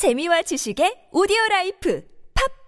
재미와 지식의 오디오 life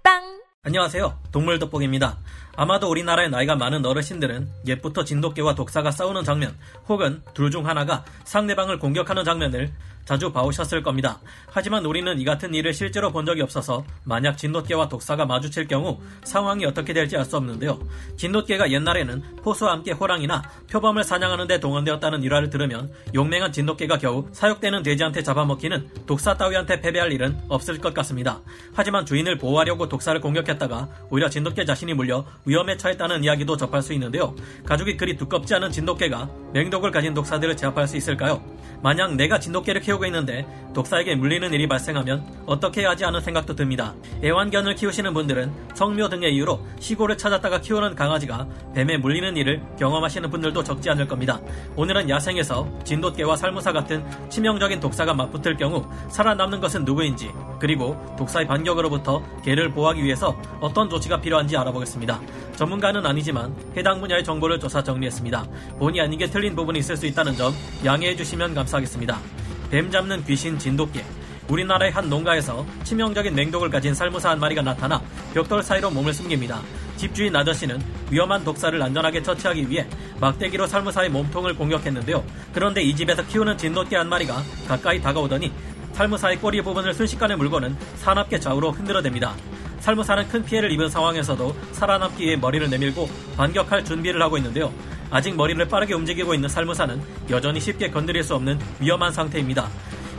팟빵 안녕하세요. 동물 돋보기입니다. 아마도 우리나라의 나이가 많은 어르신들은 옛부터 진돗개와 독사가 싸우는 장면 혹은 둘 중 하나가 상대방을 공격하는 장면을 자주 봐오셨을 겁니다. 하지만 우리는 이 같은 일을 실제로 본 적이 없어서 만약 진돗개와 독사가 마주칠 경우 상황이 어떻게 될지 알 수 없는데요. 진돗개가 옛날에는 포수와 함께 호랑이나 표범을 사냥하는 데 동원되었다는 일화를 들으면 용맹한 진돗개가 겨우 사육되는 돼지한테 잡아먹히는 독사 따위한테 패배할 일은 없을 것 같습니다. 하지만 주인을 보호하려고 독사를 공격했다가 오히려 진돗개 자신이 물려 위험에 처했다는 이야기도 접할 수 있는데요. 가죽이 그리 두껍지 않은 진돗개가 맹독을 가진 독사들을 제압할 수 있을까요? 만약 내가 진돗개를 키우 고 있는데 독사에게 물리는 일이 발생하면 어떻게 해야 하지 하는 생각도 듭니다. 애완견을 키우시는 분들은 성묘 등의 이유로 시골을 찾았다가 키우는 강아지가 뱀에 물리는 일을 경험하시는 분들도 적지 않을 겁니다. 오늘은 야생에서 진돗개와 살무사 같은 치명적인 독사가 맞붙을 경우 살아남는 것은 누구인지 그리고 독사의 반격으로부터 개를 보호하기 위해서 어떤 조치가 필요한지 알아보겠습니다. 전문가는 아니지만 해당 분야의 정보를 조사 정리했습니다. 본의 아니게 틀린 부분이 있을 수 있다는 점 양해해 주시면 감사하겠습니다. 뱀 잡는 귀신 진돗개 우리나라의 한 농가에서 치명적인 맹독을 가진 살무사 한 마리가 나타나 벽돌 사이로 몸을 숨깁니다. 집주인 아저씨는 위험한 독사를 안전하게 처치하기 위해 막대기로 살무사의 몸통을 공격했는데요. 그런데 이 집에서 키우는 진돗개 한 마리가 가까이 다가오더니 살무사의 꼬리 부분을 순식간에 물고는 사납게 좌우로 흔들어댑니다. 살무사는 큰 피해를 입은 상황에서도 살아남기 위해 머리를 내밀고 반격할 준비를 하고 있는데요. 아직 머리를 빠르게 움직이고 있는 살무사는 여전히 쉽게 건드릴 수 없는 위험한 상태입니다.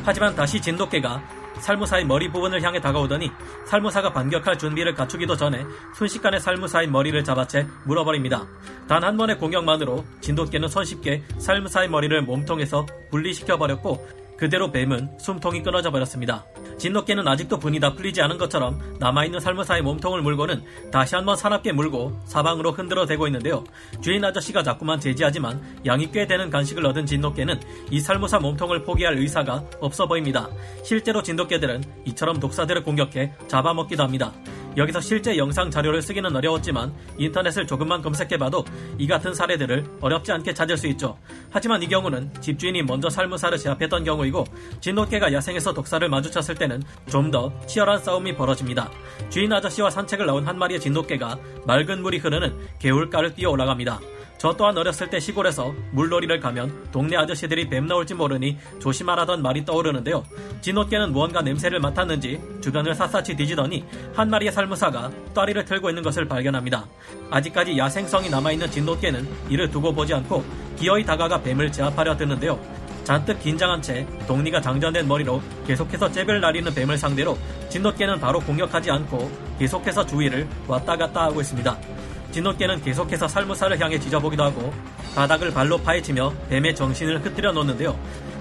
하지만 다시 진돗개가 살무사의 머리 부분을 향해 다가오더니 살무사가 반격할 준비를 갖추기도 전에 순식간에 살무사의 머리를 잡아채 물어버립니다. 단 한 번의 공격만으로 진돗개는 손쉽게 살무사의 머리를 몸통에서 분리시켜 버렸고 그대로 뱀은 숨통이 끊어져 버렸습니다. 진돗개는 아직도 분이 다 풀리지 않은 것처럼 남아있는 살무사의 몸통을 물고는 다시 한번 사납게 물고 사방으로 흔들어 대고 있는데요. 주인 아저씨가 자꾸만 제지하지만 양이 꽤 되는 간식을 얻은 진돗개는 이 살무사 몸통을 포기할 의사가 없어 보입니다. 실제로 진돗개들은 이처럼 독사들을 공격해 잡아먹기도 합니다. 여기서 실제 영상 자료를 쓰기는 어려웠지만 인터넷을 조금만 검색해봐도 이 같은 사례들을 어렵지 않게 찾을 수 있죠. 하지만 이 경우는 집주인이 먼저 살무사를 제압했던 경우이고 진돗개가 야생에서 독사를 마주쳤을 때는 좀 더 치열한 싸움이 벌어집니다. 주인 아저씨와 산책을 나온 한 마리의 진돗개가 맑은 물이 흐르는 개울가를 뛰어 올라갑니다. 저 또한 어렸을 때 시골에서 물놀이를 가면 동네 아저씨들이 뱀 나올지 모르니 조심하라던 말이 떠오르는데요. 진돗개는 무언가 냄새를 맡았는지 주변을 샅샅이 뒤지더니 한 마리의 살무사가 또리를 틀고 있는 것을 발견합니다. 아직까지 야생성이 남아있는 진돗개는 이를 두고 보지 않고 기어이 다가가 뱀을 제압하려 드는데요. 잔뜩 긴장한 채 동리가 장전된 머리로 계속해서 잽을 날리는 뱀을 상대로 진돗개는 바로 공격하지 않고 계속해서 주위를 왔다 갔다 하고 있습니다. 진돗개는 계속해서 살무사를 향해 뒤져보기도 하고 바닥을 발로 파헤치며 뱀의 정신을 흩뜨려 놓는데요.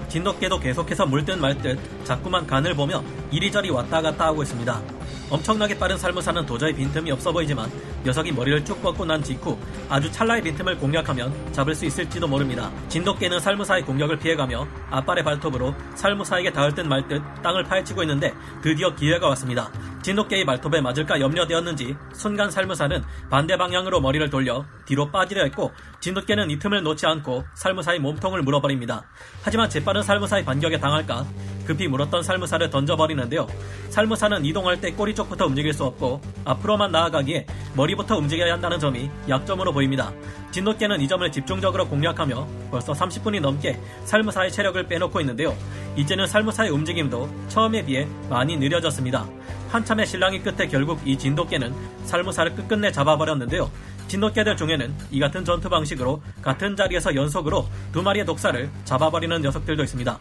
진돗개도 계속해서 물듯 말듯 자꾸만 간을 보며 이리저리 왔다 갔다 하고 있습니다. 엄청나게 빠른 살무사는 도저히 빈틈이 없어 보이지만 녀석이 머리를 쭉 뻗고 난 직후 아주 찰나의 빈틈을 공략하면 잡을 수 있을지도 모릅니다. 진돗개는 살무사의 공격을 피해가며 앞발의 발톱으로 살무사에게 닿을 듯 말 듯 땅을 파헤치고 있는데 드디어 기회가 왔습니다. 진돗개의 발톱에 맞을까 염려되었는지 순간 살무사는 반대 방향으로 머리를 돌려 뒤로 빠지려 했고 진돗개는 이 틈을 놓지 않고 살무사의 몸통을 물어버립니다. 하지만 재빠른 살무사의 반격에 당할까 급히 물었던 살무사를 던져버리는데요. 살무사는 이동할 때 꼬리 쪽부터 움직일 수 없고 앞으로만 나아가기에 머리부터 움직여야 한다는 점이 약점으로 보입니다. 진돗개는 이 점을 집중적으로 공략하며 벌써 30분이 넘게 살무사의 체력을 빼놓고 있는데요. 이제는 살무사의 움직임도 처음에 비해 많이 느려졌습니다. 한참의 신랑이 끝에 결국 이 진돗개는 살무사를 끝끝내 잡아버렸는데요. 진돗개들 중에는 이 같은 전투 방식으로 같은 자리에서 연속으로 두 마리의 독사를 잡아버리는 녀석들도 있습니다.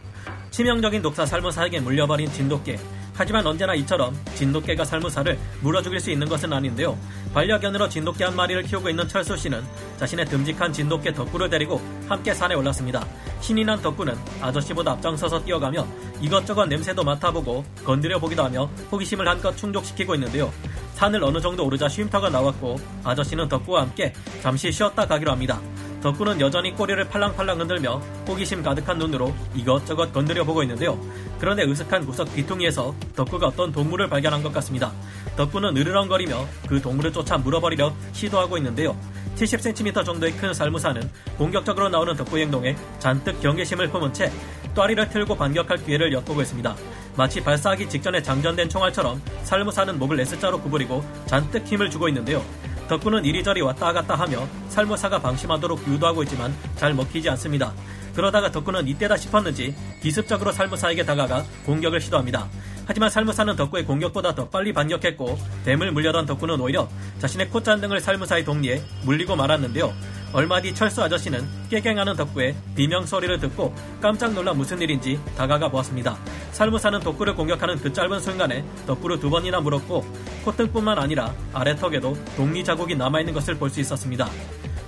치명적인 독사 살무사에게 물려버린 진돗개. 하지만 언제나 이처럼 진돗개가 살무사를 물어 죽일 수 있는 것은 아닌데요. 반려견으로 진돗개 한 마리를 키우고 있는 철수 씨는 자신의 듬직한 진돗개 덕구를 데리고 함께 산에 올랐습니다. 신이 난 덕구는 아저씨보다 앞장서서 뛰어가며 이것저것 냄새도 맡아보고 건드려 보기도 하며 호기심을 한껏 충족시키고 있는데요. 산을 어느 정도 오르자 쉼터가 나왔고 아저씨는 덕구와 함께 잠시 쉬었다 가기로 합니다. 덕구는 여전히 꼬리를 팔랑팔랑 흔들며 호기심 가득한 눈으로 이것저것 건드려 보고 있는데요. 그런데 으슥한 구석 귀퉁이에서 덕구가 어떤 동물을 발견한 것 같습니다. 덕구는 으르렁거리며 그 동물을 쫓아 물어버리려 시도하고 있는데요. 70cm 정도의 큰 살무사는 공격적으로 나오는 덕구의 행동에 잔뜩 경계심을 품은 채 또아리를 틀고 반격할 기회를 엿보고 있습니다. 마치 발사하기 직전에 장전된 총알처럼 살무사는 목을 S자로 구부리고 잔뜩 힘을 주고 있는데요. 덕구는 이리저리 왔다 갔다 하며 살무사가 방심하도록 유도하고 있지만 잘 먹히지 않습니다. 그러다가 덕구는 이때다 싶었는지 기습적으로 살무사에게 다가가 공격을 시도합니다. 하지만 살무사는 덕구의 공격보다 더 빨리 반격했고 뱀을 물려던 덕구는 오히려 자신의 콧잔 등을 살무사의 동리에 물리고 말았는데요. 얼마 뒤 철수 아저씨는 깨갱하는 덕구의 비명 소리를 듣고 깜짝 놀라 무슨 일인지 다가가 보았습니다. 살무사는 덕구를 공격하는 그 짧은 순간에 덕구를 두 번이나 물었고 콧등뿐만 아니라 아래 턱에도 독리 자국이 남아있는 것을 볼 수 있었습니다.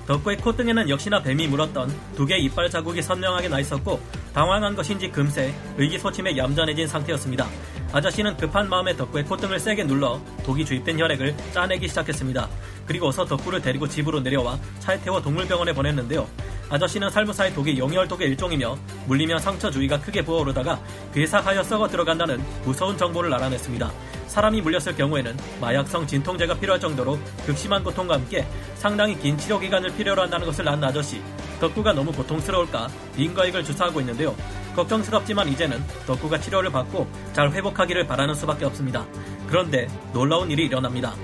덕구의 콧등에는 역시나 뱀이 물었던 두 개의 이빨 자국이 선명하게 나 있었고 당황한 것인지 금세 의기소침에 얌전해진 상태였습니다. 아저씨는 급한 마음에 덕구의 콧등을 세게 눌러 독이 주입된 혈액을 짜내기 시작했습니다. 그리고 어서 덕구를 데리고 집으로 내려와 차에 태워 동물병원에 보냈는데요. 아저씨는 살무사의 독이 용혈독의 일종이며 물리면 상처 주위가 크게 부어오르다가 괴사하여 썩어 들어간다는 무서운 정보를 알아냈습니다. 사람이 물렸을 경우에는 마약성 진통제가 필요할 정도로 극심한 고통과 함께 상당히 긴 치료 기간을 필요로 한다는 것을 아는 아저씨. 덕구가 너무 고통스러울까 링거액을 주사하고 있는데요. 걱정스럽지만 이제는 덕구가 치료를 받고 잘 회복하기를 바라는 수밖에 없습니다. 그런데 놀라운 일이 일어납니다.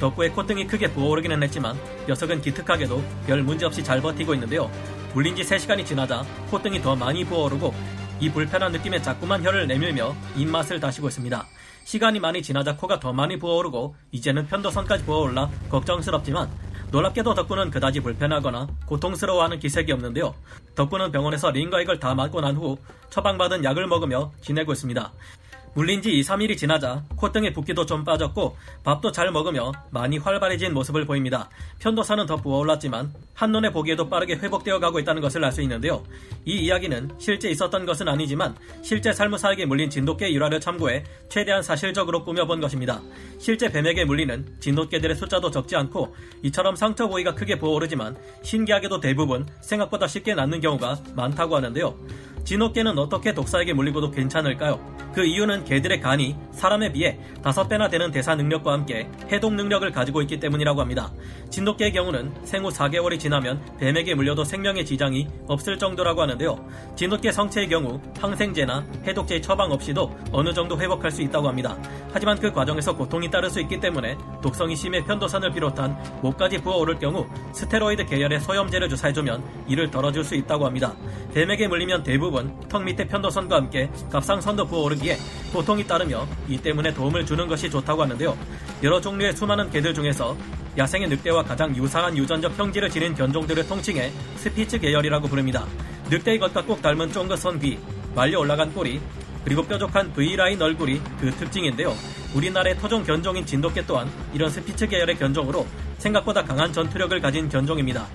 덕구의 콧등이 크게 부어오르기는 했지만 녀석은 기특하게도 별 문제 없이 잘 버티고 있는데요. 물린 지 3시간이 지나자 콧등이 더 많이 부어오르고 이 불편한 느낌에 자꾸만 혀를 내밀며 입맛을 다시고 있습니다. 시간이 많이 지나자 코가 더 많이 부어오르고 이제는 편도선까지 부어올라 걱정스럽지만 놀랍게도 덕구는 그다지 불편하거나 고통스러워하는 기색이 없는데요. 덕구는 병원에서 링거액을 다 맞고 난 후 처방받은 약을 먹으며 지내고 있습니다. 물린 지 2, 3일이 지나자 콧등의 붓기도 좀 빠졌고 밥도 잘 먹으며 많이 활발해진 모습을 보입니다. 편도선은 더 부어올랐지만 한눈에 보기에도 빠르게 회복되어 가고 있다는 것을 알 수 있는데요. 이 이야기는 실제 있었던 것은 아니지만 실제 살무사에게 물린 진돗개 일화를 참고해 최대한 사실적으로 꾸며본 것입니다. 실제 뱀에게 물리는 진돗개들의 숫자도 적지 않고 이처럼 상처 부위가 크게 부어오르지만 신기하게도 대부분 생각보다 쉽게 낫는 경우가 많다고 하는데요. 진돗개는 어떻게 독사에게 물리고도 괜찮을까요? 그 이유는 개들의 간이 사람에 비해 다섯 배나 되는 대사 능력과 함께 해독 능력을 가지고 있기 때문이라고 합니다. 진돗개의 경우는 생후 4개월이 지나면 뱀에게 물려도 생명의 지장이 없을 정도라고 하는데요. 진돗개 성체의 경우 항생제나 해독제의 처방 없이도 어느 정도 회복할 수 있다고 합니다. 하지만 그 과정에서 고통이 따를 수 있기 때문에 독성이 심해 편도선을 비롯한 목까지 부어오를 경우 스테로이드 계열의 소염제를 주사해주면 이를 덜어줄 수 있다고 합니다. 뱀에게 물리면 대부분 턱 밑에 편도선과 함께 갑상선도 부어오르기에 고통이 따르며 이 때문에 도움을 주는 것이 좋다고 하는데요. 여러 종류의 수많은 개들 중에서 야생의 늑대와 가장 유사한 유전적 형질을 지닌 견종들을 통칭해 스피츠 계열이라고 부릅니다. 늑대의 것과 꼭 닮은 쫑긋선 귀, 말려 올라간 꼬리, 그리고 뾰족한 V라인 얼굴이 그 특징인데요. 우리나라의 토종 견종인 진돗개 또한 이런 스피츠 계열의 견종으로 생각보다 강한 전투력을 가진 견종입니다.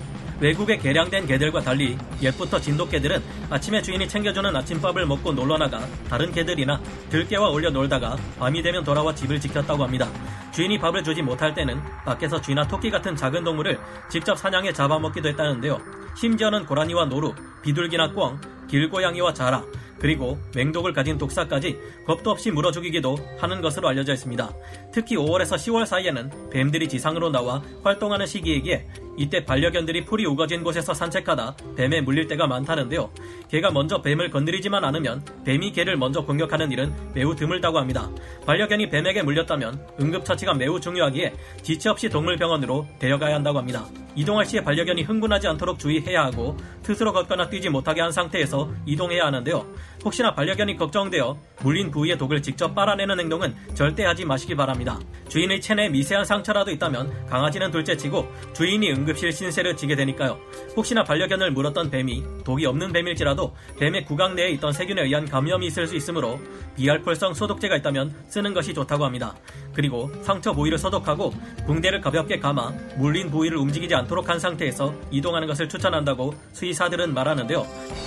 외국의 개량된 개들과 달리 옛부터 진돗개들은 아침에 주인이 챙겨주는 아침밥을 먹고 놀러나가 다른 개들이나 들개와 올려 놀다가 밤이 되면 돌아와 집을 지켰다고 합니다. 주인이 밥을 주지 못할 때는 밖에서 쥐나 토끼 같은 작은 동물을 직접 사냥해 잡아먹기도 했다는데요. 심지어는 고라니와 노루, 비둘기나 꿩, 길고양이와 자라, 그리고 맹독을 가진 독사까지 겁도 없이 물어 죽이기도 하는 것으로 알려져 있습니다. 특히 5월에서 10월 사이에는 뱀들이 지상으로 나와 활동하는 시기이기에 이때 반려견들이 풀이 우거진 곳에서 산책하다 뱀에 물릴 때가 많다는데요. 개가 먼저 뱀을 건드리지만 않으면 뱀이 개를 먼저 공격하는 일은 매우 드물다고 합니다. 반려견이 뱀에게 물렸다면 응급처치가 매우 중요하기에 지체 없이 동물병원으로 데려가야 한다고 합니다. 이동할 시에 반려견이 흥분하지 않도록 주의해야 하고 스스로 걷거나 뛰지 못하게 한 상태에서 이동해야 하는데요. 혹시나 반려견이 걱정되어 물린 부위의 독을 직접 빨아내는 행동은 절대 하지 마시기 바랍니다. 주인의 체내에 미세한 상처라도 있다면 강아지는 둘째치고 주인이 응급실 신세를 지게 되니까요. 혹시나 반려견을 물었던 뱀이 독이 없는 뱀일지라도 뱀의 구강 내에 있던 세균에 의한 감염이 있을 수 있으므로 비알콜성 소독제가 있다면 쓰는 것이 좋다고 합니다. 그리고 상처 부위를 소독하고 붕대를 가볍게 감아 물린 부위를 움직이지 않도록 한 상태에서 이동하는 것을 추천한다고 수의사들은 말하는데요.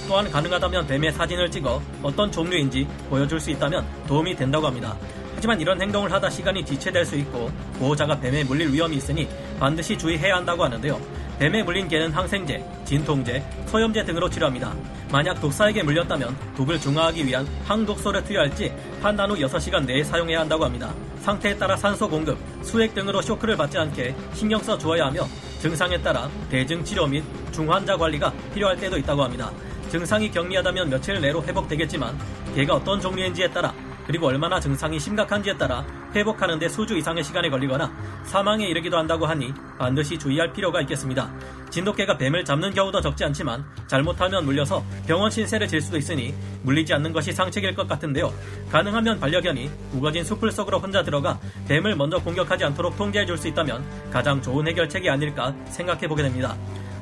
또한 가능하다면 뱀의 사진을 찍어 어떤 종류인지 보여줄 수 있다면 도움이 된다고 합니다. 하지만 이런 행동을 하다 시간이 지체될 수 있고 보호자가 뱀에 물릴 위험이 있으니 반드시 주의해야 한다고 하는데요. 뱀에 물린 개는 항생제, 진통제, 소염제 등으로 치료합니다. 만약 독사에게 물렸다면 독을 중화하기 위한 항독소를 투여할지 판단 후 6시간 내에 사용해야 한다고 합니다. 상태에 따라 산소 공급, 수액 등으로 쇼크를 받지 않게 신경 써 주어야 하며 증상에 따라 대증 치료 및 중환자 관리가 필요할 때도 있다고 합니다. 증상이 경미하다면 며칠 내로 회복되겠지만 개가 어떤 종류인지에 따라 그리고 얼마나 증상이 심각한지에 따라 회복하는데 수주 이상의 시간이 걸리거나 사망에 이르기도 한다고 하니 반드시 주의할 필요가 있겠습니다. 진돗개가 뱀을 잡는 경우도 적지 않지만 잘못하면 물려서 병원 신세를 질 수도 있으니 물리지 않는 것이 상책일 것 같은데요. 가능하면 반려견이 우거진 숲을 속으로 혼자 들어가 뱀을 먼저 공격하지 않도록 통제해 줄 수 있다면 가장 좋은 해결책이 아닐까 생각해 보게 됩니다.